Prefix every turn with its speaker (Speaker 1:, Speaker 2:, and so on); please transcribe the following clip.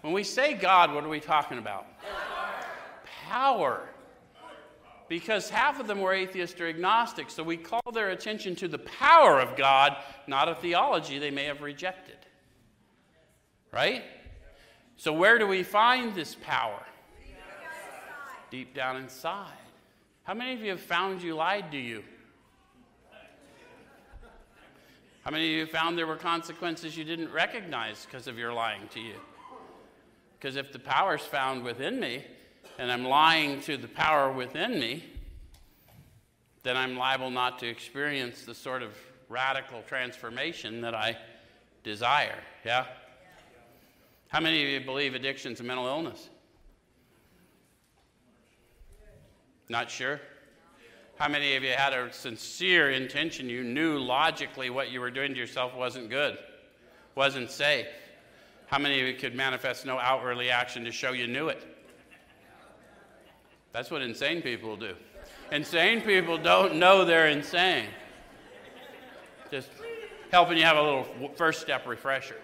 Speaker 1: When we say God, what are we talking about? Power. Because half of them were atheists or agnostics, so we call their attention to the power of God, not a theology they may have rejected. Right? So, where do we find this power? Deep down inside. How many of you have found you lied to you? How many of you found there were consequences you didn't recognize because of your lying to you? Because if the power is found within me, and I'm lying to the power within me, then I'm liable not to experience the sort of radical transformation that I desire. Yeah? How many of you believe addiction's a mental illness? Not sure? How many of you had a sincere intention? You knew logically what you were doing to yourself wasn't good, wasn't safe. How many of you could manifest no outwardly action to show you knew it? That's what insane people do. Insane people don't know they're insane. Just helping you have a little first step refresher.